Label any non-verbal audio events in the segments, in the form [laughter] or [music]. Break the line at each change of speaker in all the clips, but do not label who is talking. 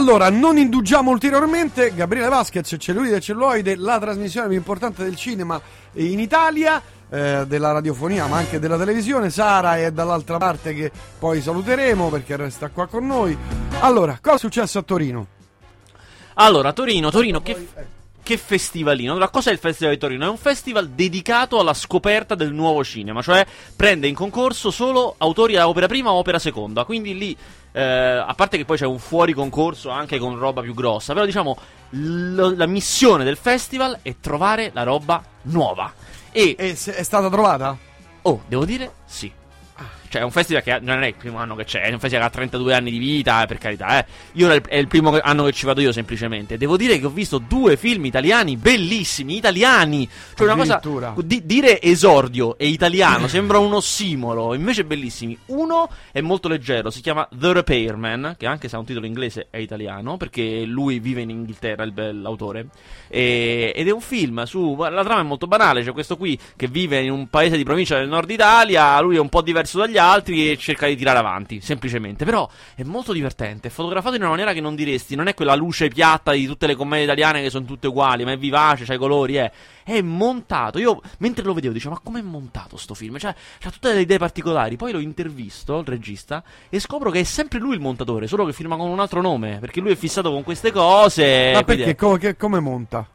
Allora, non indugiamo ulteriormente. Gabriele Vasquez, cellulite e celluloide, la trasmissione più importante del cinema in Italia. Eh, della radiofonia ma anche della televisione Sara è dall'altra parte che poi saluteremo perché resta qua con noi allora cosa è successo a Torino?
Allora Torino Torino che, che festivalino allora cos'è il festival di Torino? è un festival dedicato alla scoperta del nuovo cinema cioè prende in concorso solo autori a opera prima o opera seconda quindi lì eh, a parte che poi c'è un fuori concorso anche con roba più grossa però diciamo l- la missione del festival è trovare la roba nuova e,
e è stata trovata?
Oh, devo dire sì. Cioè, è un festival che non è il primo anno che c'è, è un festival che ha 32 anni di vita, eh, per carità, eh. Io è il primo anno che ci vado io, semplicemente. Devo dire che ho visto due film italiani bellissimi, italiani. Cioè, una cosa. Di, dire esordio e italiano sembra un ossimolo, invece bellissimi. Uno è molto leggero, si chiama The Repairman, che anche se ha un titolo inglese è italiano, perché lui vive in Inghilterra, il, l'autore. E, ed è un film su. La trama è molto banale, c'è questo qui che vive in un paese di provincia del nord Italia, lui è un po' diverso dagli altri e cerca di tirare avanti, semplicemente. Però è molto divertente, è fotografato in una maniera che non diresti, non è quella luce piatta di tutte le commedie italiane che sono tutte uguali, ma è vivace, c'ha i colori, è, è montato. Io mentre lo vedevo dicevo, ma com'è montato sto film? Cioè, ha tutte delle idee particolari. Poi l'ho intervisto, il regista, e scopro che è sempre lui il montatore, solo che firma con un altro nome, perché lui è fissato con queste cose.
Ma perché? È... Come, come monta?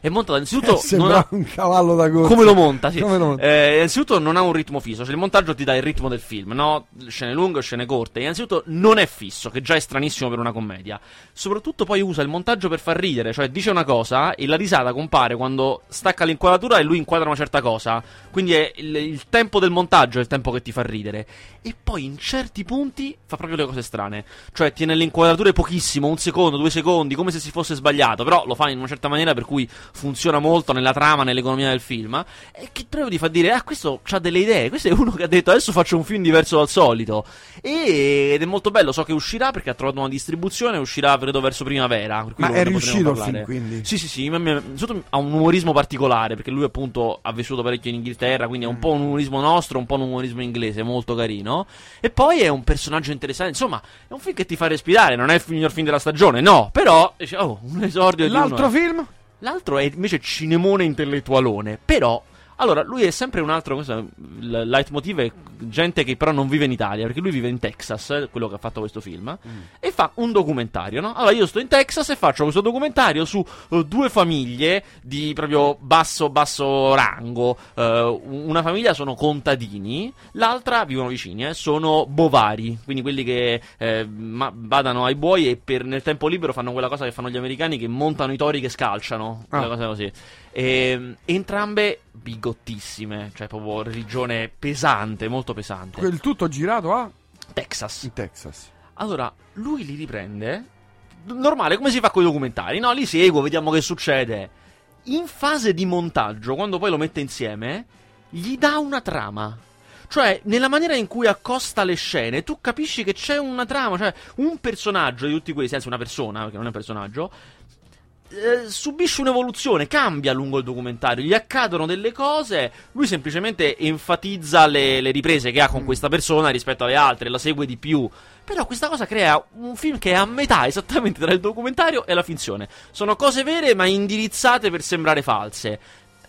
È montato innanzitutto.
Eh, [laughs] sembra ha... un cavallo da corsa.
Come lo monta? Sì. Lo monta? Eh, innanzitutto non ha un ritmo fisso. Cioè il montaggio ti dà il ritmo del film, no? Scene lunghe scene corte. Innanzitutto non è fisso, che già è stranissimo per una commedia. Soprattutto poi usa il montaggio per far ridere. Cioè dice una cosa e la risata compare quando stacca l'inquadratura e lui inquadra una certa cosa. Quindi è il, il tempo del montaggio è il tempo che ti fa ridere. E poi in certi punti fa proprio le cose strane. Cioè tiene le inquadrature pochissimo, un secondo, due secondi, come se si fosse sbagliato. Però lo fa in una certa maniera per cui funziona molto nella trama, nell'economia del film, e che proprio ti fa dire, ah, questo ha delle idee, questo è uno che ha detto, adesso faccio un film diverso dal solito, e, ed è molto bello, so che uscirà perché ha trovato una distribuzione, uscirà credo verso primavera.
Ma è riuscito il film quindi?
Sì, sì, sì, ma, ma, ha un umorismo particolare, perché lui appunto ha vissuto parecchio in Inghilterra, quindi è un mm. po' un umorismo nostro, un po' un umorismo inglese, molto carino, e poi è un personaggio interessante, insomma, è un film che ti fa respirare, non è il miglior film della stagione, no, però, oh, un esordio
L'altro
di
uno, film?
L'altro è invece cinemone intellettualone. Però allora, lui è sempre un altro. Questo, il leitmotiv è gente che però non vive in Italia, perché lui vive in Texas, eh, quello che ha fatto questo film, mm. e fa un documentario, no? Allora, io sto in Texas e faccio questo documentario su uh, due famiglie di proprio basso, basso rango. Uh, una famiglia sono contadini, l'altra vivono vicini, eh, sono bovari, quindi quelli che eh, ma, badano ai buoi e per, nel tempo libero fanno quella cosa che fanno gli americani che montano i tori che scalciano, ah. quella cosa così. E, ehm, entrambe bigottissime, cioè proprio religione pesante, molto pesante.
Il tutto girato a
Texas.
In Texas.
Allora, lui li riprende. Normale, come si fa con i documentari? No, li seguo, vediamo che succede. In fase di montaggio, quando poi lo mette insieme, gli dà una trama. Cioè, nella maniera in cui accosta le scene, tu capisci che c'è una trama, cioè un personaggio di tutti questi, anzi una persona, perché non è un personaggio, eh, subisce un'evoluzione, cambia lungo il documentario, gli accadono delle cose, lui semplicemente enfatizza le, le riprese che ha con mm. questa persona rispetto alle altre, la segue di più. Però questa cosa crea un film che è a metà [laughs] esattamente tra il documentario e la finzione. Sono cose vere ma indirizzate per sembrare false.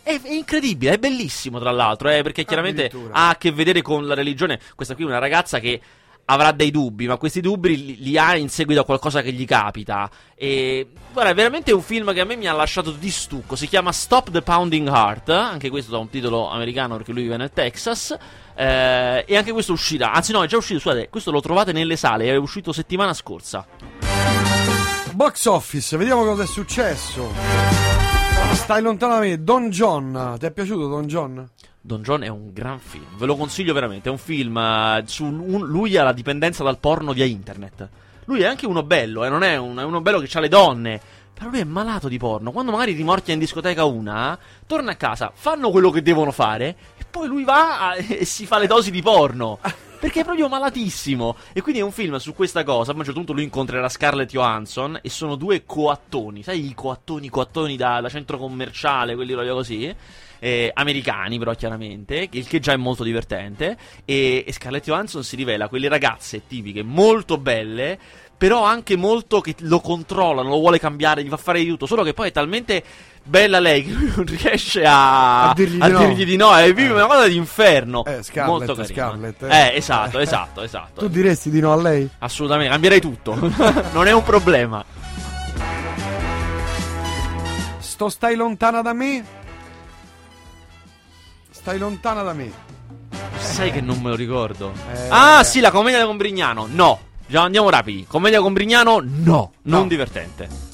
È, è, incredibile, è bellissimo tra l'altro, eh, perché chiaramente ha a che vedere con la religione. Questa qui è una ragazza che avrà dei dubbi, ma questi dubbi li, li, ha in seguito a qualcosa che gli capita. E guarda, è veramente un film che a me mi ha lasciato di stucco. Si chiama Stop the Pounding Heart, anche questo da un titolo americano perché lui vive nel Texas. Eh, e anche questo uscirà, anzi no, è già uscito, scusate, questo lo trovate nelle sale, è uscito settimana scorsa.
Box office, vediamo cosa è successo. Stai lontano da me, Don John, ti è piaciuto Don John?
Don John è un gran film, ve lo consiglio veramente. È un film uh, su un, lui ha la dipendenza dal porno via internet. Lui è anche uno bello, eh, non è, un, è uno bello che ha le donne. Però lui è malato di porno. Quando magari rimorchia in discoteca una, torna a casa, fanno quello che devono fare, e poi lui va a, [laughs] e si fa le dosi di porno. Perché è proprio malatissimo. E quindi è un film su questa cosa. A un certo punto lui incontrerà Scarlett Johansson. E sono due coattoni. Sai i coattoni, coattoni da, da centro commerciale, quelli proprio così eh, americani però chiaramente, il che già è molto divertente, e, e Scarlett Johansson si rivela quelle ragazze tipiche molto belle, però anche molto che lo controlla, non lo vuole cambiare, gli fa fare di tutto, solo che poi è talmente bella lei che lui non riesce a,
A dirgli
a
di no.
dirgli di no, vive
Eh.
una cosa di inferno.
Eh, Scarlett,
molto carina.
Scarlett, eh.
Eh, esatto, esatto, esatto.
Tu diresti di no a lei?
Assolutamente, cambierei tutto. [laughs] non è un problema.
Sto stai lontana da me? Stai lontana da me.
Sai che non me lo ricordo.
Eh.
Ah, sì, la commedia con Brignano. No. Già andiamo rapidi. Commedia con Brignano? No. Non
No.
divertente.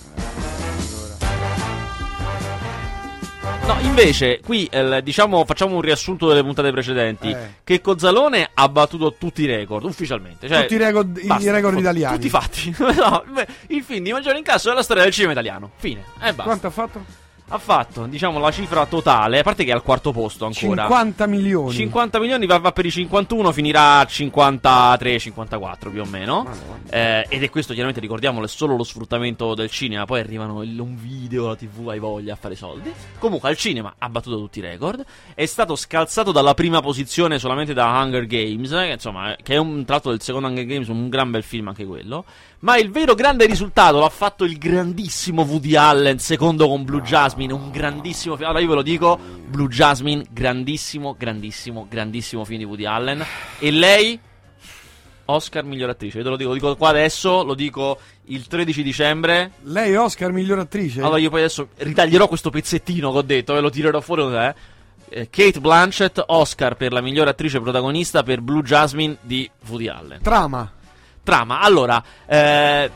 No, invece, qui eh, diciamo facciamo un riassunto delle puntate precedenti.
Eh.
Che Cozzalone ha battuto tutti i record, ufficialmente. Cioè,
Tutti i record, i
basta,
record
fu-
italiani.
Tutti fatti. [laughs] no, il film di maggiore incasso della storia del cinema italiano. Fine. E basta.
Quanto ha fatto?
Ha fatto, diciamo, la cifra totale. A parte che è al quarto posto ancora.
50 milioni.
50 milioni va, va per i 51, finirà a 53, 54 più o meno. Eh, ed è questo, chiaramente, ricordiamolo, è solo lo sfruttamento del cinema. Poi arrivano il- un video, la TV, hai voglia a fare soldi. Comunque, al cinema ha battuto tutti i record. È stato scalzato dalla prima posizione solamente da Hunger Games. eh, che, insomma, eh, che è un tratto del secondo Hunger Games, un gran bel film anche quello. Ma il vero grande risultato l'ha fatto il grandissimo Woody Allen, secondo con Blue Jasmine. Un grandissimo film. Allora, io ve lo dico: Blue Jasmine, grandissimo, grandissimo, grandissimo film di Woody Allen. E lei. Oscar miglior attrice, io te lo dico, lo dico qua adesso, lo dico il 13 dicembre.
Lei Oscar miglior attrice?
Allora io poi adesso ritaglierò questo pezzettino che ho detto e lo tirerò fuori da te. Eh, Kate Blanchett, Oscar per la miglior attrice protagonista per Blue Jasmine di Woody Allen.
Trama.
Trama, allora, eh,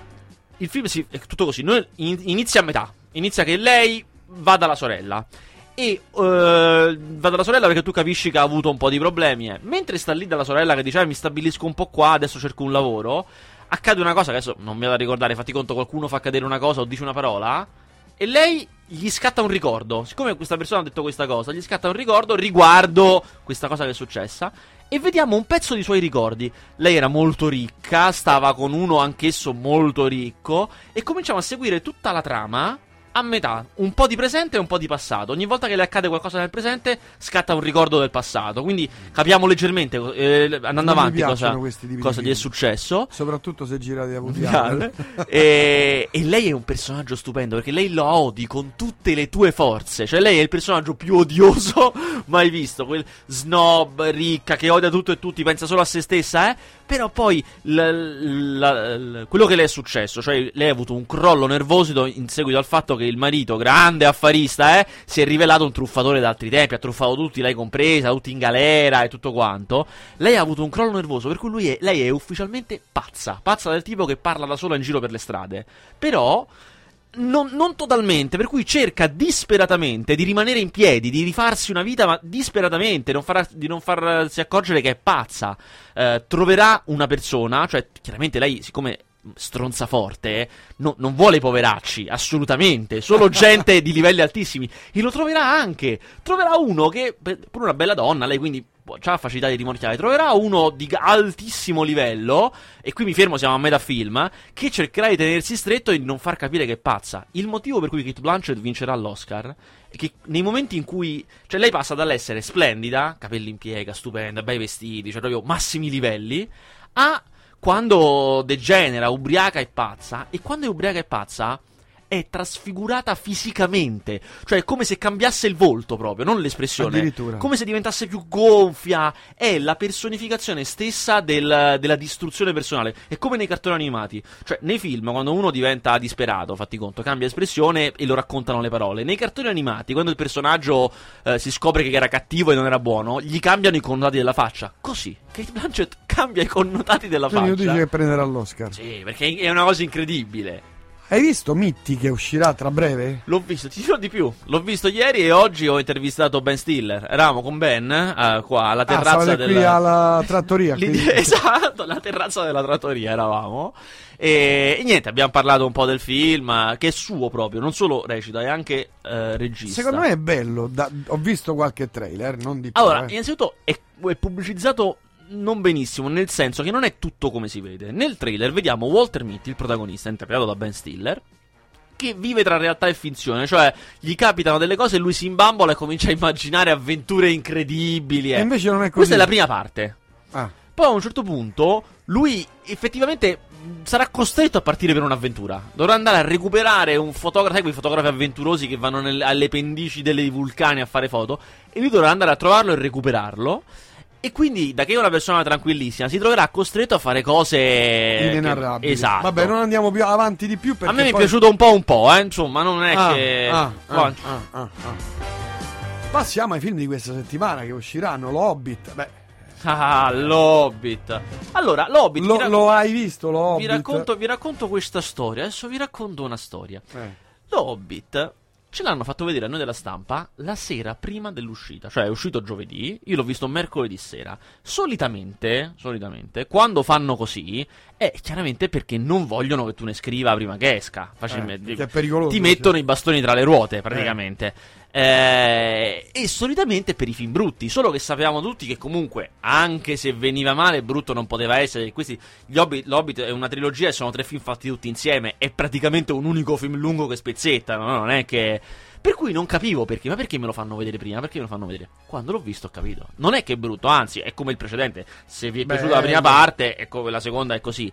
il film si, è tutto così, Noi- in- inizia a metà, inizia che lei va dalla sorella. E eh, va dalla sorella perché tu capisci che ha avuto un po' di problemi. eh. Mentre sta lì dalla sorella che dice "Eh, mi stabilisco un po' qua, adesso cerco un lavoro, accade una cosa adesso non mi vado a ricordare, fatti conto qualcuno fa cadere una cosa o dice una parola e lei gli scatta un ricordo. Siccome questa persona ha detto questa cosa, gli scatta un ricordo riguardo questa cosa che è successa. E vediamo un pezzo di suoi ricordi. Lei era molto ricca, stava con uno anch'esso molto ricco. E cominciamo a seguire tutta la trama a metà, un po' di presente e un po' di passato. Ogni volta che le accade qualcosa nel presente, scatta un ricordo del passato. Quindi capiamo leggermente, eh, andando
Non
avanti, cosa, cosa gli è successo.
Soprattutto se girati da Woody Allen.
e, e lei è un personaggio stupendo perché lei lo odi con tutte le tue forze. Cioè, lei è il personaggio più odioso [laughs] mai visto. Quel snob, ricca, che odia tutto e tutti, pensa solo a se stessa, eh. Però poi l- la- l- quello che le è successo, cioè lei ha avuto un crollo nervoso in seguito al fatto che il marito, grande affarista, eh, si è rivelato un truffatore d'altri tempi, ha truffato tutti, lei compresa, tutti in galera e tutto quanto. Lei ha avuto un crollo nervoso, per cui è- lei è ufficialmente pazza, pazza del tipo che parla da sola in giro per le strade. Però non, non totalmente, per cui cerca disperatamente di rimanere in piedi, di rifarsi una vita, ma disperatamente, non farà- di non farsi accorgere che è pazza. Eh, troverà una persona, cioè chiaramente lei, siccome stronza forte, eh, no- non vuole i poveracci, assolutamente, solo gente di livelli altissimi. E lo troverà anche. Troverà uno che, pure una bella donna, lei quindi ha facilità di rimorchiare. Troverà uno di altissimo livello, e qui mi fermo, siamo a metà film, che cercherà di tenersi stretto e non far capire che è pazza. Il motivo per cui Kate Blanchett vincerà l'Oscar è che nei momenti in cui, cioè lei passa dall'essere splendida, capelli in piega, stupenda, bei vestiti, cioè proprio massimi livelli, a quando degenera, ubriaca e pazza, e quando è ubriaca e pazza è trasfigurata fisicamente, cioè è come se cambiasse il volto proprio, non l'espressione,
Addirittura.
come se diventasse più gonfia, è la personificazione stessa del- della distruzione personale, è come nei cartoni animati, cioè nei film quando uno diventa disperato, fatti conto, cambia espressione e lo raccontano le parole, nei cartoni animati quando il personaggio eh, si scopre che era cattivo e non era buono, gli cambiano i connotati della faccia, così, Kate Blanchett [laughs] cambia i connotati della
Quindi tu dici
faccia.
che prenderà l'Oscar.
Sì, perché è una cosa incredibile.
Hai visto Mitti che uscirà tra breve?
L'ho visto, ti dirò di più. L'ho visto ieri e oggi ho intervistato Ben Stiller. Eravamo con Ben eh, qua alla
Ah,
terrazza
qui
della
alla trattoria. [laughs]
Esatto, la terrazza della trattoria eravamo. E, e niente, abbiamo parlato un po' del film, che è suo proprio, non solo recita, è anche eh, regista.
Secondo me è bello. da- ho visto qualche trailer, non di più.
Allora,
eh.
innanzitutto è, è pubblicizzato non benissimo, nel senso che non è tutto come si vede. Nel trailer vediamo Walter Mitty, il protagonista, interpretato da Ben Stiller, che vive tra realtà e finzione, cioè gli capitano delle cose e lui si imbambola e comincia a immaginare avventure incredibili.
E
eh.
invece non è così.
Questa è la prima parte.
Ah,
Poi a un certo punto lui effettivamente sarà costretto a partire per un'avventura. Dovrà andare a recuperare un fotografo, sai quei fotografi avventurosi che vanno nel, alle pendici dei vulcani a fare foto, e lui dovrà andare a trovarlo e recuperarlo. E quindi, da che è una persona tranquillissima, si troverà costretto a fare cose
inenarrabili.
Che... Esatto.
Vabbè, non andiamo più avanti di più.
A me
poi...
mi è piaciuto un po' un po', eh. Insomma, non è
ah,
che.
Ah, ah, ah, Passiamo ai film di questa settimana che usciranno. L'Hobbit. Beh.
Ah, l'Hobbit. Allora, l'Hobbit.
Lo, rac- lo hai visto, l'Hobbit?
Vi racconto, vi racconto questa storia. Adesso vi racconto una storia.
Eh.
L'Hobbit ce l'hanno fatto vedere a noi della stampa la sera prima dell'uscita, cioè è uscito giovedì, io l'ho visto mercoledì sera. Solitamente, solitamente, quando fanno così, è chiaramente perché non vogliono che tu ne scriva prima che esca. Facilmente.
Eh.
Ti mettono cioè. i bastoni tra le ruote, praticamente. Eh. Eh, e solitamente per i film brutti, solo che sapevamo tutti che comunque, anche se veniva male, brutto non poteva essere. Questi, gli Hobbit, L'Hobbit è una trilogia e sono tre film fatti tutti insieme. È praticamente un unico film lungo che spezzettano, no? non è che. Per cui non capivo perché, ma perché me lo fanno vedere prima? Perché me lo fanno vedere? Quando l'ho visto ho capito. Non è che è brutto, anzi, è come il precedente. Se vi è Beh, piaciuta la prima parte, ecco, la seconda è così.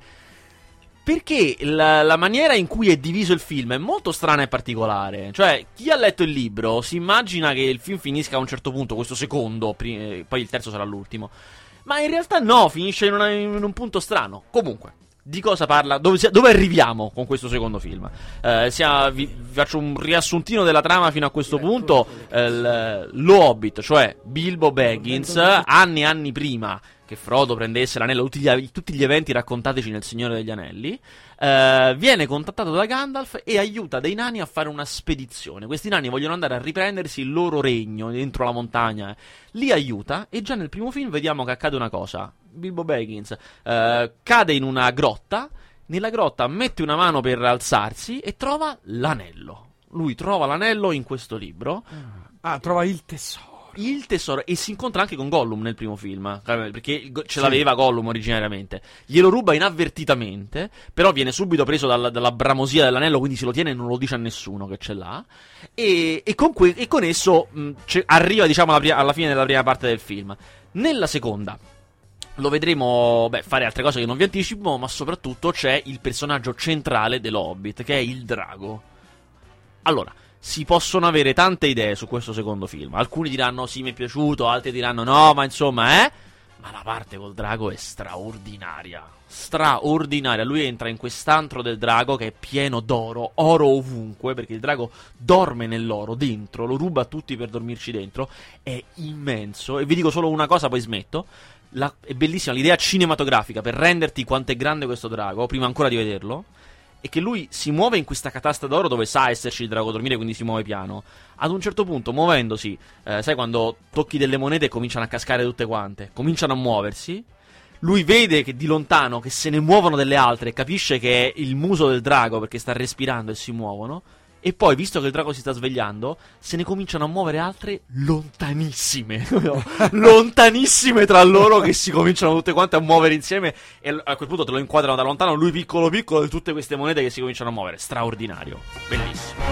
Perché la, la, maniera in cui è diviso il film è molto strana e particolare. Cioè, chi ha letto il libro si immagina che il film finisca a un certo punto, questo secondo, pri- poi il terzo sarà l'ultimo. Ma in realtà no, finisce in, una, in un punto strano. Comunque, di cosa parla? Dove, dove arriviamo con questo secondo film? Eh, sia, vi, vi, faccio un riassuntino della trama fino a questo punto. Eh, lo Hobbit, cioè Bilbo Baggins, anni e anni prima che Frodo prendesse l'anello, tutti gli, tutti gli eventi raccontateci nel Signore degli Anelli, eh, viene contattato da Gandalf e aiuta dei nani a fare una spedizione. Questi nani vogliono andare a riprendersi il loro regno dentro la montagna. Li aiuta e già nel primo film vediamo che accade una cosa. Bilbo Baggins eh, cade in una grotta, nella grotta mette una mano per alzarsi e trova l'anello. Lui trova l'anello in questo libro.
Ah, trova il tesoro
il tesoro e si incontra anche con Gollum nel primo film perché ce l'aveva sì. Gollum originariamente glielo ruba inavvertitamente però viene subito preso dalla, dalla, bramosia dell'anello quindi se lo tiene e non lo dice a nessuno che ce l'ha e, e, con, que- e con, esso mh, arriva diciamo alla, alla fine della prima parte del film nella seconda lo vedremo beh, fare altre cose che non vi anticipo, ma soprattutto c'è il personaggio centrale dello Hobbit, che è il drago. Allora, si possono avere tante idee su questo secondo film. Alcuni diranno sì, mi è piaciuto, altri diranno no, ma insomma, eh. Ma la parte col drago è straordinaria. Straordinaria. Lui entra in quest'antro del drago che è pieno d'oro, oro ovunque, perché il drago dorme nell'oro dentro, lo ruba a tutti per dormirci dentro. È immenso. E vi dico solo una cosa, poi smetto. La, è bellissima l'idea cinematografica per renderti quanto è grande questo drago, prima ancora di vederlo e che lui si muove in questa catasta d'oro dove sa esserci il drago dormire, quindi si muove piano. Ad un certo punto, muovendosi, eh, sai quando tocchi delle monete e cominciano a cascare tutte quante, cominciano a muoversi. Lui vede che di lontano che se ne muovono delle altre, capisce che è il muso del drago perché sta respirando e si muovono. E poi, visto che il drago si sta svegliando, se ne cominciano a muovere altre lontanissime. [laughs] lontanissime tra loro che si cominciano tutte quante a muovere insieme. E a quel punto te lo inquadrano da lontano, lui piccolo piccolo e tutte queste monete che si cominciano a muovere. Straordinario. Bellissimo.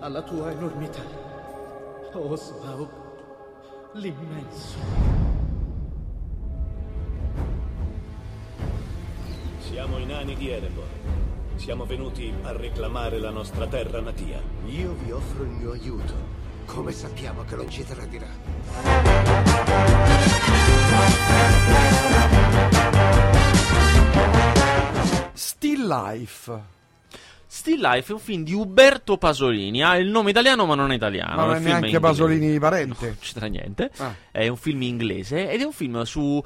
Alla tua enormità. Oh, Smaug. L'immenso.
Siamo i nani di Erebor. Siamo venuti a reclamare la nostra terra natia.
Io vi offro il mio aiuto. Come sappiamo che non ci tradirà?
Still Life.
Still Life è un film di Uberto Pasolini. Ha il nome italiano, ma non è italiano.
Ma non è neanche Pasolini parente.
Non c'entra niente. Ah. È un film inglese ed è un film su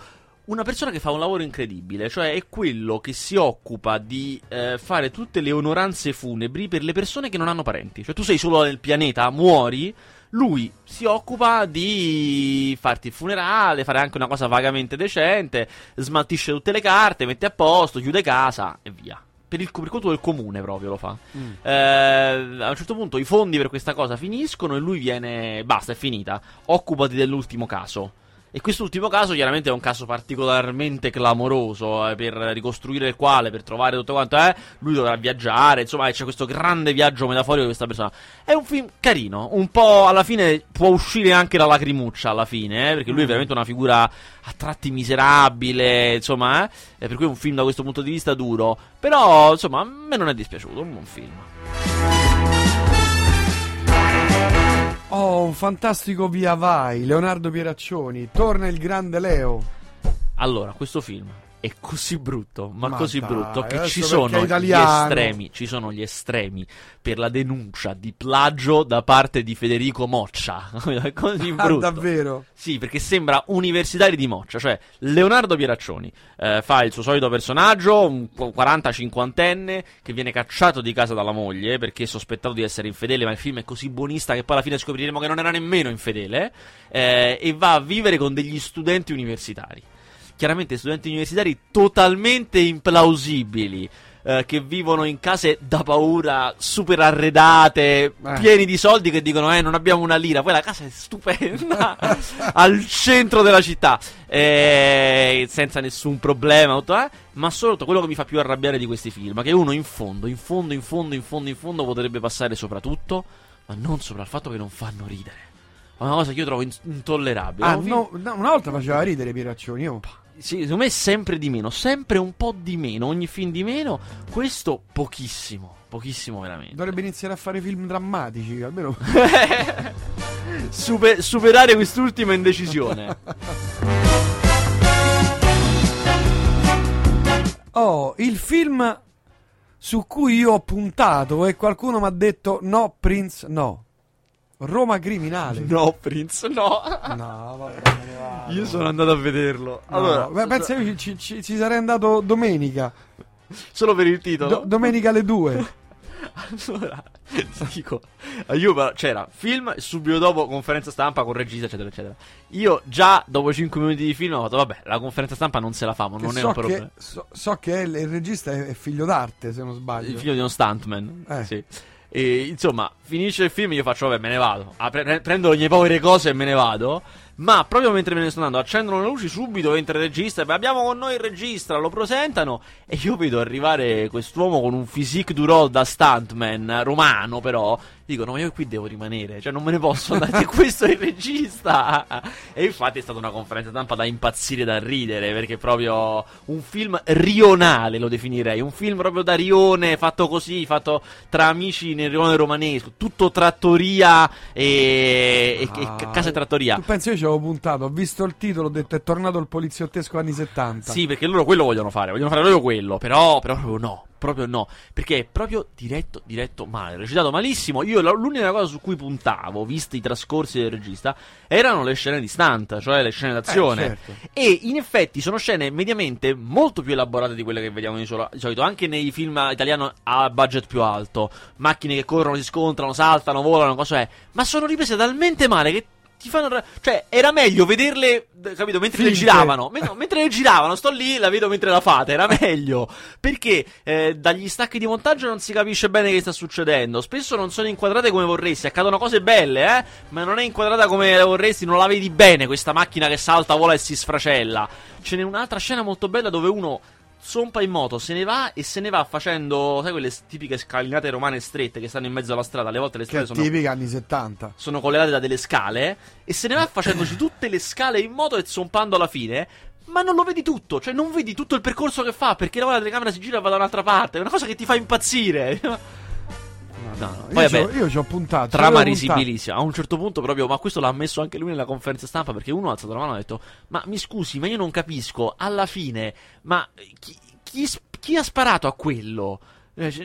una persona che fa un lavoro incredibile, cioè è quello che si occupa di eh, fare tutte le onoranze funebri per le persone che non hanno parenti. Cioè tu sei solo nel pianeta, muori, lui si occupa di farti il funerale, fare anche una cosa vagamente decente, smaltisce tutte le carte, mette a posto, chiude casa e via. Per, il, per conto del comune proprio lo fa. Mm. Eh, a un certo punto i fondi per questa cosa finiscono e lui viene. Basta, è finita. Occupati dell'ultimo caso E quest'ultimo caso chiaramente è un caso particolarmente clamoroso, eh, per ricostruire il quale, per trovare tutto quanto è, lui dovrà viaggiare, insomma c'è questo grande viaggio metaforico di questa persona. È un film carino, un po' alla fine può uscire anche la lacrimuccia alla fine, eh, perché lui è veramente una figura a tratti miserabile, insomma, eh, per cui è un film da questo punto di vista duro, però insomma a me non è dispiaciuto, un buon film.
Oh, un fantastico via vai, Leonardo Pieraccioni, torna il grande Leo.
Allora, questo film è così brutto, ma,
Ma
così
dai,
brutto che ci sono gli estremi, ci sono gli estremi per la denuncia di plagio da parte di Federico Moccia. È [laughs] così
Ah,
brutto.
davvero?
Sì, perché sembra universitari di Moccia, cioè Leonardo Pieraccioni eh, fa il suo solito personaggio, un 40-50enne che viene cacciato di casa dalla moglie perché è sospettato di essere infedele, ma il film è così buonista che poi alla fine scopriremo che non era nemmeno infedele eh, e va a vivere con degli studenti universitari. Chiaramente studenti universitari totalmente implausibili. eh, che vivono in case da paura super arredate,
Eh.
pieni di soldi che dicono eh non abbiamo una lira, poi la casa è stupenda [laughs] al centro della città, eh, senza nessun problema, tutto, eh, ma soprattutto quello che mi fa più arrabbiare di questi film, che uno in fondo, in fondo, in fondo, in fondo, in fondo potrebbe passare sopra tutto, ma non sopra il fatto che non fanno ridere. È una cosa che io trovo in- intollerabile.
Ah, no, no, una volta faceva ridere Pieraccioni, io.
Sì, secondo me sempre di meno, sempre un po' di meno, ogni film di meno, questo pochissimo, pochissimo veramente.
Dovrebbe iniziare a fare film drammatici, almeno. [laughs]
Super- superare quest'ultima indecisione.
Oh, il film su cui io ho puntato e qualcuno mi ha detto no, Prince, no. Roma criminale.
no, Prince, no.
No, vabbè.
Io sono andato a vederlo.
No,
Allora,
beh, pensa io ci, ci- ci sarei andato domenica.
solo per il titolo.
Do- domenica alle 2.
Allora, ti dico, io c'era film e subito dopo conferenza stampa con regista, eccetera, eccetera. Io già dopo 5 minuti di film ho detto, vabbè, la conferenza stampa non se la famo, non è
so,
un problema.
che, so, so che il, il regista è, è figlio d'arte, se non sbaglio.
Il figlio di uno stuntman.
Eh.
Sì. E insomma, finisce il film, io faccio, vabbè, me ne vado. Ah, pre- prendo le mie povere cose e me ne vado. Ma proprio mentre me ne sto andando, accendono le luci, subito entra il regista. e Abbiamo con noi il regista, lo presentano. E io vedo arrivare quest'uomo con un physique du role da stuntman, romano però. Dicono, ma io qui devo rimanere, cioè non me ne posso andare. [laughs] questo è il regista. E infatti è stata una conferenza stampa da impazzire, da ridere. Perché è proprio un film rionale, lo definirei. Un film proprio da rione, fatto così, fatto tra amici nel rione romanesco. Tutto trattoria e, e- e
Ah,
casa e trattoria.
Tu pensi io ci avevo puntato, ho visto il titolo, ho detto è tornato il poliziottesco anni 70.
Sì, perché loro quello vogliono fare, vogliono fare proprio quello, però, però proprio no, proprio no, perché è proprio diretto, diretto male, recitato malissimo. Io l'unica cosa su cui puntavo, visti i trascorsi del regista, erano le scene di stunt, cioè le scene d'azione.
Eh, certo.
E in effetti sono scene mediamente molto più elaborate di quelle che vediamo di, solo- di solito, anche nei film italiani a budget più alto. Macchine che corrono, si scontrano, saltano, volano, cosa è. Ma sono riprese talmente male che ti fanno. ra- Cioè, era meglio vederle, capito, mentre le
Finte.
giravano. Me- no, [laughs] mentre le giravano, sto lì, la vedo mentre la fate, era meglio. Perché eh, dagli stacchi di montaggio non si capisce bene che sta succedendo. Spesso non sono inquadrate come vorresti. Accadono cose belle, eh. Ma non è inquadrata come la vorresti, non la vedi bene questa macchina che salta, vola e si sfracella. Ce n'è un'altra scena molto bella dove uno sompa in moto, se ne va e se ne va facendo, sai, quelle tipiche scalinate romane strette che stanno in mezzo alla strada. Alle volte le strade sono
tipica anni 70.
sono collegate da delle scale e se ne va facendoci tutte le scale in moto e zompando alla fine. Ma non lo vedi tutto, cioè non vedi tutto il percorso che fa perché la telecamera si gira e va da un'altra parte. È una cosa che ti fa impazzire. No, no. Poi
io,
vabbè,
ci ho- io ci ho puntato.
trama risibilissima. A un certo punto, proprio, ma questo l'ha ammesso anche lui nella conferenza stampa. Perché uno ha alzato la mano e ha detto: Ma mi scusi, ma io non capisco. Alla fine, ma chi, chi chi ha sparato a quello?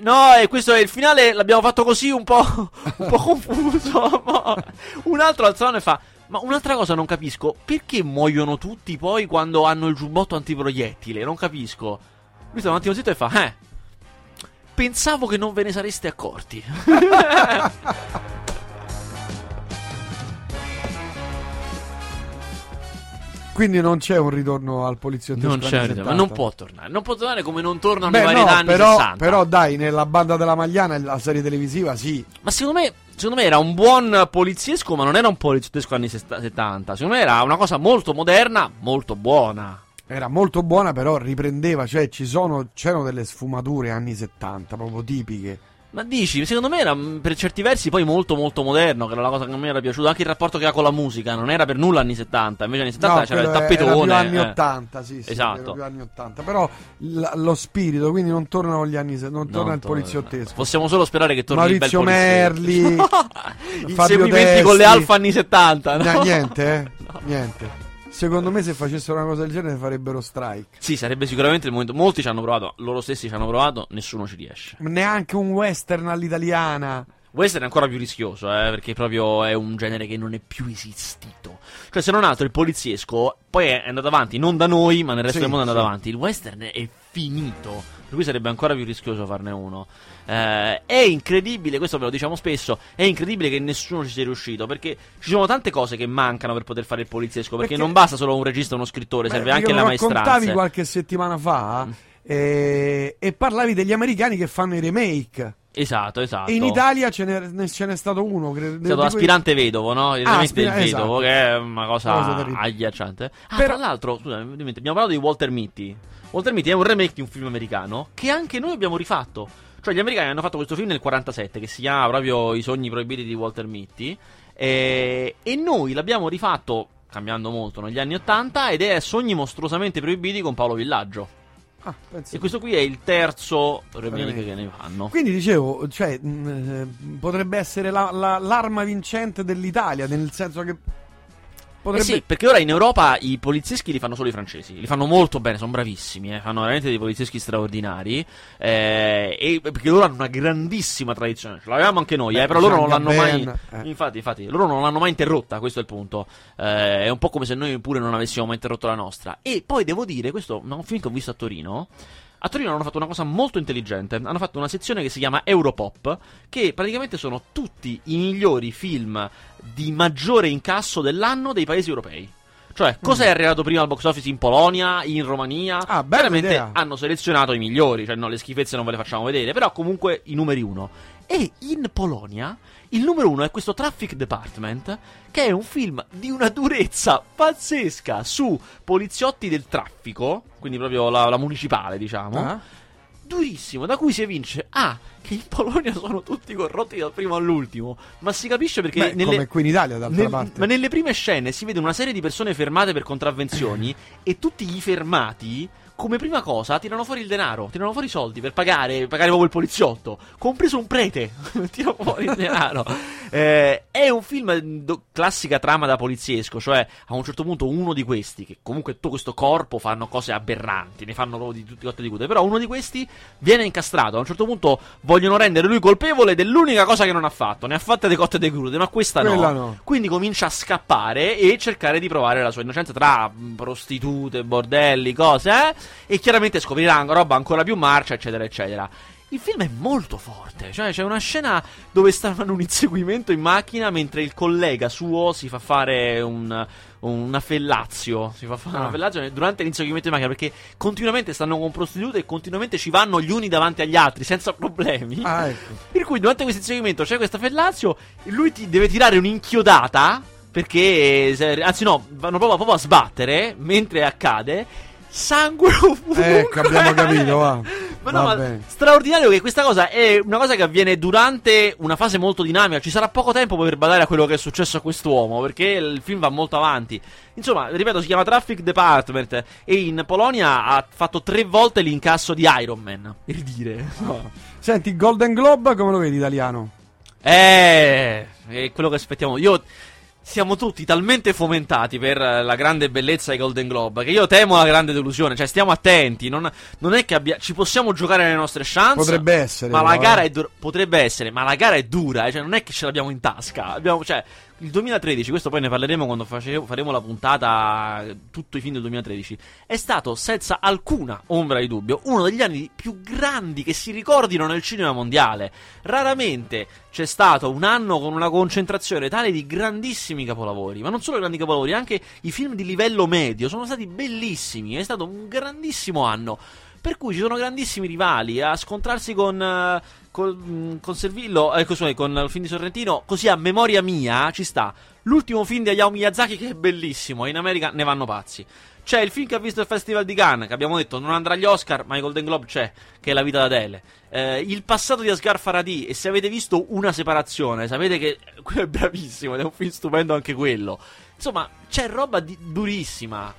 No, e questo è il finale. L'abbiamo fatto così un po', [laughs] un po' confuso. [laughs] un altro mano e fa. Ma un'altra cosa non capisco, perché muoiono tutti poi quando hanno il giubbotto antiproiettile? Non capisco. Lui sta un attimo zitto e fa, eh, pensavo che non ve ne sareste accorti. [laughs]
Quindi non c'è un ritorno al poliziotto.
Non c'è, ma non può tornare. Non può tornare come non tornano
Beh,
i vari
no,
anni
però,
60.
però dai, nella banda della Magliana, la serie televisiva, sì.
Ma secondo me Secondo me era un buon poliziesco, ma non era un poliziesco anni sesta- 70. Secondo me era una cosa molto moderna, molto buona.
Era molto buona, però riprendeva, cioè ci sono, c'erano delle sfumature anni 70, proprio tipiche.
Ma dici, secondo me era mm, per certi versi poi molto molto moderno, che era la cosa che a me era piaciuta, anche il rapporto che ha con la musica, non era per nulla anni 70, invece anni 70
No,
c'era il tappetone.
Era anni
eh.
80, sì, sì,
Esatto.
più anni 80. Però l- lo spirito, quindi non tornano gli anni, se- non torna il poliziottesco.
Possiamo solo sperare che torni
Maurizio
il bel
Merli. [laughs] Fabio
Inseguimenti con le
Testi.
alfa anni 70, no?
No, niente, eh? [laughs] Niente. Secondo me se facessero una cosa del genere farebbero strike.
Sì, sarebbe sicuramente il momento. Molti ci hanno provato, loro stessi ci hanno provato, nessuno ci riesce.
Neanche un western all'italiana.
Western è ancora più rischioso, eh, perché proprio è un genere che non è più esistito. Cioè, se non altro, il poliziesco poi è andato avanti, non da noi, ma nel resto
Sì,
del mondo è andato
sì.
avanti. Il western è finito, per cui sarebbe ancora più rischioso farne uno. Eh, è incredibile, questo ve lo diciamo spesso, è incredibile che nessuno ci sia riuscito, perché ci sono tante cose che mancano per poter fare il poliziesco, perché,
Perché-
non basta solo un regista o uno scrittore, serve
Beh,
anche
perché
la
lo raccontavi
maestranza.
qualche settimana fa
Mm.
eh, e parlavi degli americani che fanno i remake.
Esatto, esatto.
E in Italia ce n'è, ce n'è stato uno. credo,
È stato
cui-
aspirante vedovo, no? Il
Ah, aspira-
vedovo,
esatto.
che è una cosa,
Cosa
agghiacciante. Ah,
Però-
tra l'altro, scusa, mi dimentico, abbiamo parlato di Walter Mitty. Walter Mitty è un remake di un film americano che anche noi abbiamo rifatto. Cioè, gli americani hanno fatto questo film nel 47 che si chiama proprio I sogni proibiti di Walter Mitty. E, e noi l'abbiamo rifatto, cambiando molto, negli anni 80 ed è Sogni mostruosamente proibiti con Paolo Villaggio.
Ah,
E questo qui è il terzo remake che ne fanno.
Quindi dicevo, cioè, mh, eh, potrebbe essere la- la- l'arma vincente dell'Italia, nel senso che
Eh
potrebbe...
sì, perché ora in Europa i polizieschi li fanno solo i francesi, li fanno molto bene, sono bravissimi, eh, fanno veramente dei polizieschi straordinari, eh, e perché loro hanno una grandissima tradizione, ce l'avevamo anche noi,
Beh,
eh, però loro non l'hanno mai...
Eh.
Infatti, infatti, loro non l'hanno mai interrotta, questo è il punto. Eh, è un po' come se noi pure non avessimo mai interrotto la nostra. E poi devo dire, questo è un film che ho visto a Torino. A Torino hanno fatto una cosa molto intelligente. Hanno fatto una sezione che si chiama Europop, che praticamente sono tutti i migliori film di maggiore incasso dell'anno dei paesi europei. Cioè, cosa è arrivato prima al box office in Polonia, in Romania?
Mm. Ah, bella
Veramente
idea.
hanno selezionato i migliori, cioè no, le schifezze non ve le facciamo vedere, però comunque i numeri uno. E in Polonia il numero uno è questo Traffic Department, che è un film di una durezza pazzesca su poliziotti del traffico, quindi proprio la, la municipale, diciamo.
Ah?
Durissimo, da cui si evince A, che in Polonia sono tutti corrotti dal primo all'ultimo, ma si capisce perché
Beh,
nelle,
come qui in Italia, d'altra
nel-
parte.
ma nelle prime scene si vede una serie di persone fermate per contravvenzioni [clears throat] e tutti i fermati, come prima cosa, tirano fuori il denaro, tirano fuori i soldi per pagare, pagare proprio il poliziotto, compreso un prete, [laughs] tirano fuori il denaro. Eh, è un film do- classica trama da poliziesco, cioè a un certo punto uno di questi, che comunque tutto questo corpo fanno cose aberranti, ne fanno proprio di tutti i cotte di cute, però uno di questi viene incastrato, a un certo punto vogliono rendere lui colpevole dell'unica cosa che non ha fatto, ne ha fatte di cotte e di crude, ma questa
Quella no.
quindi comincia a scappare e cercare di provare la sua innocenza tra prostitute, bordelli, cose, eh? E chiaramente scoprirà una roba ancora più marcia, eccetera, eccetera. Il film è molto forte, cioè c'è una scena dove stanno in un inseguimento in macchina mentre il collega suo si fa fare un, una fellazio, si fa fare
Ah.
una fellazio durante l'inseguimento in macchina perché continuamente stanno con prostitute e continuamente ci vanno gli uni davanti agli altri senza problemi.
Ah, ecco.
Per cui durante questo inseguimento c'è questa Fellazio, lui ti deve tirare un'inchiodata, perché, se- anzi no, vanno proprio, proprio a sbattere, mentre accade, sangue [laughs] ovunque.
Ecco, abbiamo capito, va. [laughs]
Ma no,
Va
ma straordinario che questa cosa è una cosa che avviene durante una fase molto dinamica. Ci sarà poco tempo per badare a quello che è successo a quest'uomo, perché il film va molto avanti. Insomma, ripeto, si chiama Traffic Department e in Polonia ha fatto tre volte l'incasso di Iron Man. Per dire. No.
Senti, Golden Globe come lo vedi italiano?
Eh, è quello che aspettiamo. Io. Siamo tutti talmente fomentati per eh, la grande bellezza ai Golden Globe che io temo la grande delusione. Cioè, stiamo attenti. Non, non è che abbia, ci possiamo giocare le nostre chance.
Potrebbe essere,
Ma la gara
eh.
è dura. Potrebbe essere, ma la gara è dura. eh, Cioè, non è che ce l'abbiamo in tasca. Abbiamo, cioè, il 2013, questo poi ne parleremo quando face- faremo la puntata. Tutto i film del 2013. È stato, senza alcuna ombra di dubbio, uno degli anni più grandi che si ricordino nel cinema mondiale. Raramente c'è stato un anno con una concentrazione tale di grandissimi capolavori, ma non solo grandi capolavori, anche i film di livello medio sono stati bellissimi, è stato un grandissimo anno. Per cui ci sono grandissimi rivali a scontrarsi con. eh, Con, mm, con Servillo, eh, con il film di Sorrentino, così a memoria mia ci sta l'ultimo film di Hayao Miyazaki che è bellissimo. In America ne vanno pazzi. C'è il film che ha visto il Festival di Cannes, che abbiamo detto non andrà agli Oscar, ma ai Golden Globe c'è, che è La vita d'Adele. Eh, il passato di Asghar Farhadi, e se avete visto Una separazione, sapete che [laughs] quello è bravissimo, ed è un film stupendo anche quello. Insomma, c'è roba di- durissima.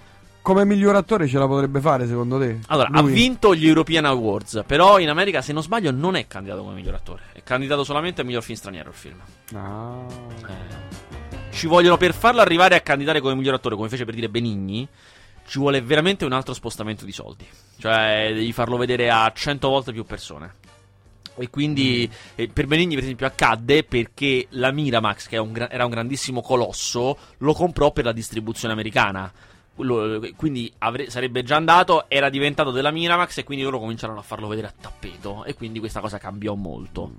Come miglior attore ce la potrebbe fare secondo te?
Allora, ha
Lui?
vinto gli European Awards, però in America, se non sbaglio, non è candidato come miglior attore. È candidato solamente a miglior film straniero il film.
Ah.
Eh, Ci vogliono per farlo arrivare a candidare come miglior attore, come fece per dire Benigni. Ci vuole veramente un altro spostamento di soldi. Cioè, devi farlo vedere a 100 volte più persone. E quindi eh, per Benigni, per esempio, accadde perché la Miramax, che un era un grandissimo colosso, lo comprò per la distribuzione americana. Quindi avre- sarebbe già andato, era diventato della Miramax e quindi loro cominciarono a farlo vedere a tappeto. E quindi questa cosa cambiò molto.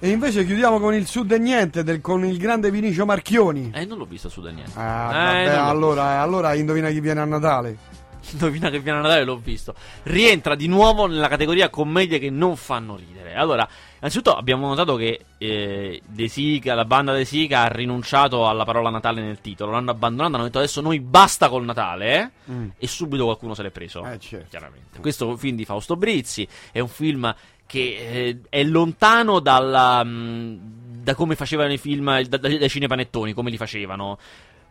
E invece chiudiamo con il Sud e Niente del- con il grande Vinicio Marchioni.
Eh, non l'ho visto su da niente.
Ah,
Eh,
vabbè, allora, allora indovina chi viene a Natale. [laughs]
Indovina che viene a Natale, l'ho visto. Rientra di nuovo nella categoria commedie che non fanno ridere. Allora, innanzitutto abbiamo notato che eh, Sica, la banda De Sica ha rinunciato alla parola Natale nel titolo. L'hanno abbandonata, hanno detto adesso noi basta col Natale.
Mm.
E subito qualcuno se l'è preso.
Eh, certo.
Chiaramente. Questo film di Fausto Brizzi. È un film che eh, è lontano dalla, mh, da come facevano i film, da- da- dai cinepanettoni, come li facevano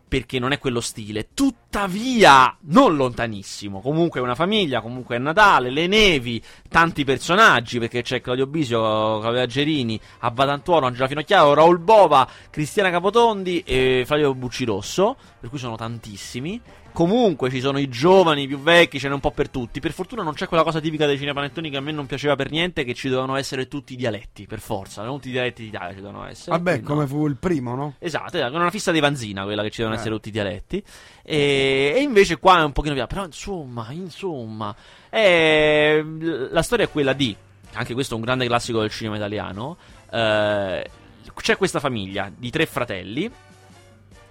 perché non è quello stile. Tuttavia, non lontanissimo. Comunque è una famiglia, comunque è Natale, le nevi, tanti personaggi, perché c'è Claudio Bisio, Claudio Gerini, Abbatantuono, Angela Finocchiaro, Raul Bova, Cristiana Capotondi e Flavio Buccirosso, per cui sono tantissimi. Comunque ci sono i giovani, i più vecchi, ce n'è un po' per tutti. Per fortuna non c'è quella cosa tipica dei cinepanettoni che a me non piaceva per niente, che ci dovevano essere tutti i dialetti, per forza. Non tutti i dialetti d'Italia ci dovevano essere.
Vabbè,
quindi no.
come fu il primo, no?
Esatto, era una fissa di Vanzina quella che ci devono
Eh.
essere tutti i dialetti. E, e invece qua è un pochino via. Però insomma, insomma. eh, la storia è quella di. Anche questo è un grande classico del cinema italiano. eh, c'è questa famiglia di tre fratelli.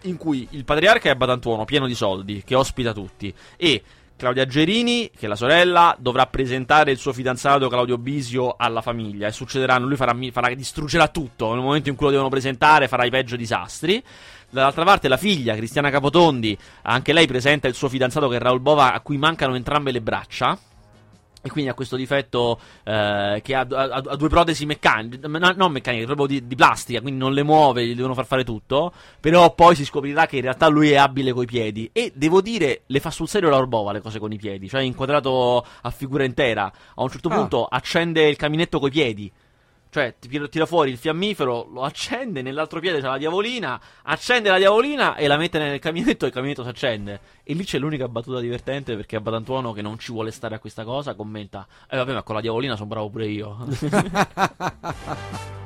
In cui il patriarca è Batantuono, pieno di soldi, che ospita tutti. E Claudia Gerini, che è la sorella, dovrà presentare il suo fidanzato Claudio Bisio alla famiglia. E succederanno, lui farà, farà- distruggerà tutto. Nel momento in cui lo devono presentare, farà i peggio disastri. Dall'altra parte la figlia, Cristiana Capotondi, anche lei presenta il suo fidanzato che è Raul Bova, a cui mancano entrambe le braccia. E quindi ha questo difetto eh, che ha, ha- ha due protesi meccaniche, no, non meccaniche, proprio di, di plastica, quindi non le muove, gli devono far fare tutto. Però poi si scoprirà che in realtà lui è abile coi piedi. E devo dire, le fa sul serio la Orbova le cose con i piedi, cioè inquadrato a figura intera. A un certo
Ah.
punto accende il caminetto coi piedi. Cioè, ti tira- fuori il fiammifero, lo accende, nell'altro piede c'è la diavolina, accende la diavolina e la mette nel caminetto e il caminetto si accende. E lì c'è l'unica battuta divertente perché Abbatantuono, che non ci vuole stare a questa cosa, commenta: Eh vabbè, ma con la diavolina sono bravo pure io. [laughs]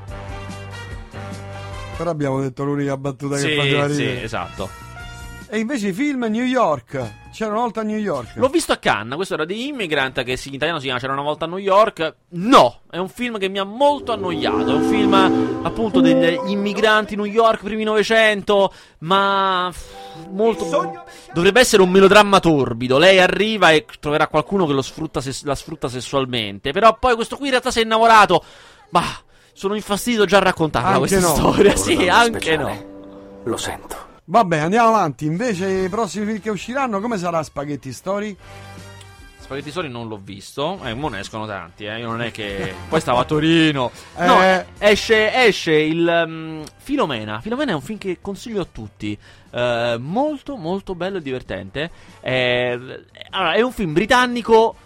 Però abbiamo detto l'unica battuta che
sì,
faceva
sì,
ridere.
esatto.
E invece i film New York. C'era una volta a New York.
L'ho visto a Cannes, questo era di Immigrant, che si- in italiano si chiama C'era una volta a New York. No, è un film che mi ha molto annoiato. È un film appunto degli immigranti New York, primi Novecento, ma molto. Dovrebbe essere un melodramma torbido. Lei arriva e troverà qualcuno che lo sfrutta la sfrutta sessualmente. Però poi questo qui in realtà si è innamorato. Bah, sono infastidito già a raccontarla
Anche
questa
no.
storia. [laughs] Sì, anche
speciale.
no.
Lo sento.
Vabbè, andiamo avanti. Invece i prossimi film che usciranno, come sarà Spaghetti Story?
Spaghetti Story non l'ho visto, eh, mo ne escono tanti, eh. Io non è che. [laughs] Poi stavo a Torino. No,
Eh.
esce, esce il um, Filomena. Filomena è un film che consiglio a tutti. Eh, molto, molto bello e divertente. Eh, allora, è un film britannico.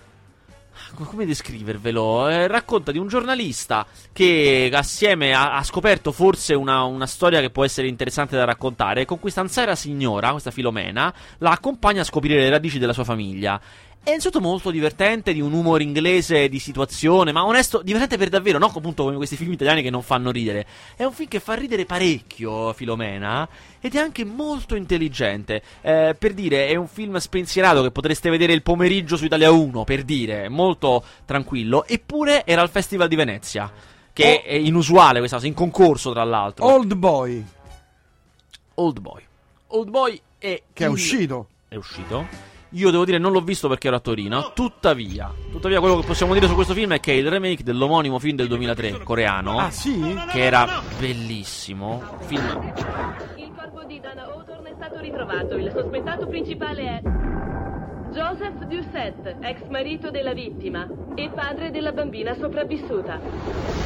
Come descrivervelo? Eh, racconta di un giornalista che assieme ha, ha scoperto forse una, una storia che può essere interessante da raccontare. Con questa anziana signora, questa Filomena, la accompagna a scoprire le radici della sua famiglia. È insomma molto divertente, di un humor inglese di situazione, ma onesto, divertente per davvero, non appunto come questi film italiani che non fanno ridere. È un film che fa ridere parecchio, Filomena, ed è anche molto intelligente. Eh, per dire, è un film spensierato che potreste vedere il pomeriggio su Italia 1, per dire, molto tranquillo, eppure era al Festival di Venezia. Che
Oh.
è inusuale questa cosa, in concorso tra l'altro.
Old Boy,
Old Boy. Old Boy è
che è
il-
uscito.
è uscito Io devo dire non l'ho visto perché ero a Torino. Tuttavia, tuttavia quello che possiamo dire su questo film è che è il remake dell'omonimo film del 2003 coreano.
Ah, sì?
Che era bellissimo. Film
Il corpo di Dana Hawthorne è stato ritrovato. Il sospettato principale è Joseph Doucette, ex marito della vittima e padre della bambina sopravvissuta.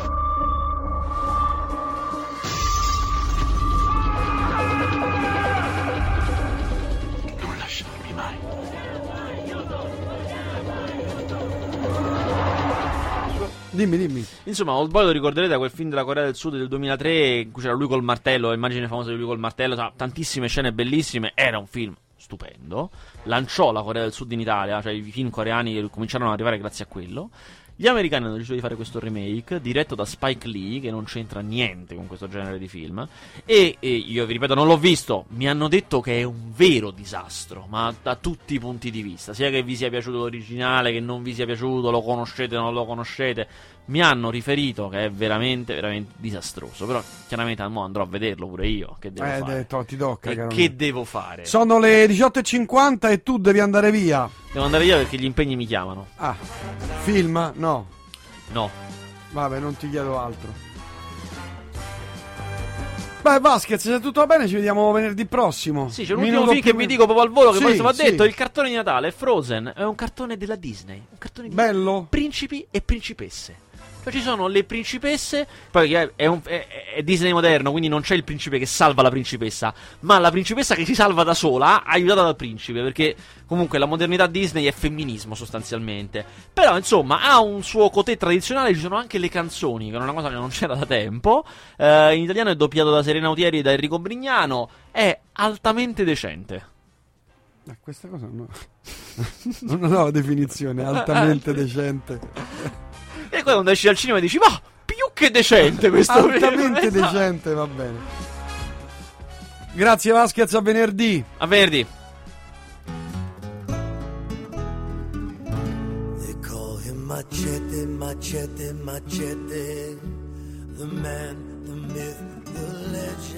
Dimmi, dimmi.
Insomma, Old Boy lo ricorderete da quel film della Corea del Sud del 2003 in cui c'era lui col martello, l'immagine famosa di lui col martello, ta- tantissime scene bellissime, era un film stupendo, lanciò la Corea del Sud in Italia, cioè i film coreani cominciarono ad arrivare grazie a quello. Gli americani hanno deciso di fare questo remake diretto da Spike Lee, che non c'entra niente con questo genere di film. E, e io vi ripeto, non l'ho visto. Mi hanno detto che è un vero disastro, ma da tutti i punti di vista. Sia che vi sia piaciuto l'originale, che non vi sia piaciuto, lo conoscete o non lo conoscete. Mi hanno riferito che è veramente, veramente disastroso. Però chiaramente andrò a vederlo pure io. Che devo
Eh,
fare?
to- ti tocca,
che
mio.
devo fare?
Sono le 18.50 e tu devi andare via.
Devo andare via perché gli impegni mi chiamano.
Ah, film? No.
No.
Vabbè, non ti chiedo altro. Beh, Vasquez, se tutto va bene, ci vediamo venerdì prossimo.
Sì, c'è un ultimo
Minuto
film che vi dico proprio al volo, che
Sì,
poi va
sì.
detto, il cartone di Natale è Frozen, è un cartone della Disney, un cartone di
Bello?
principi e principesse. Cioè ci sono le principesse, poi è, è un- è- è Disney moderno, quindi non c'è il principe che salva la principessa, ma la principessa che si salva da sola, aiutata dal principe, perché comunque la modernità Disney è femminismo sostanzialmente. Però insomma ha un suo cotè tradizionale, ci sono anche le canzoni, che è una cosa che non c'era da tempo. Eh, in italiano è doppiato da Serena Autieri e da Enrico Brignano, è altamente decente.
Eh, questa cosa no. [laughs] non ho definizione, altamente decente. [laughs]
E poi quando esci dal cinema dici, ma più che decente questo [laughs] film.
altamente
Esatto.
decente, va bene. Grazie Vasquez, a venerdì.
A venerdì.
Machete, Machete, Machete. The man, the myth, the legend.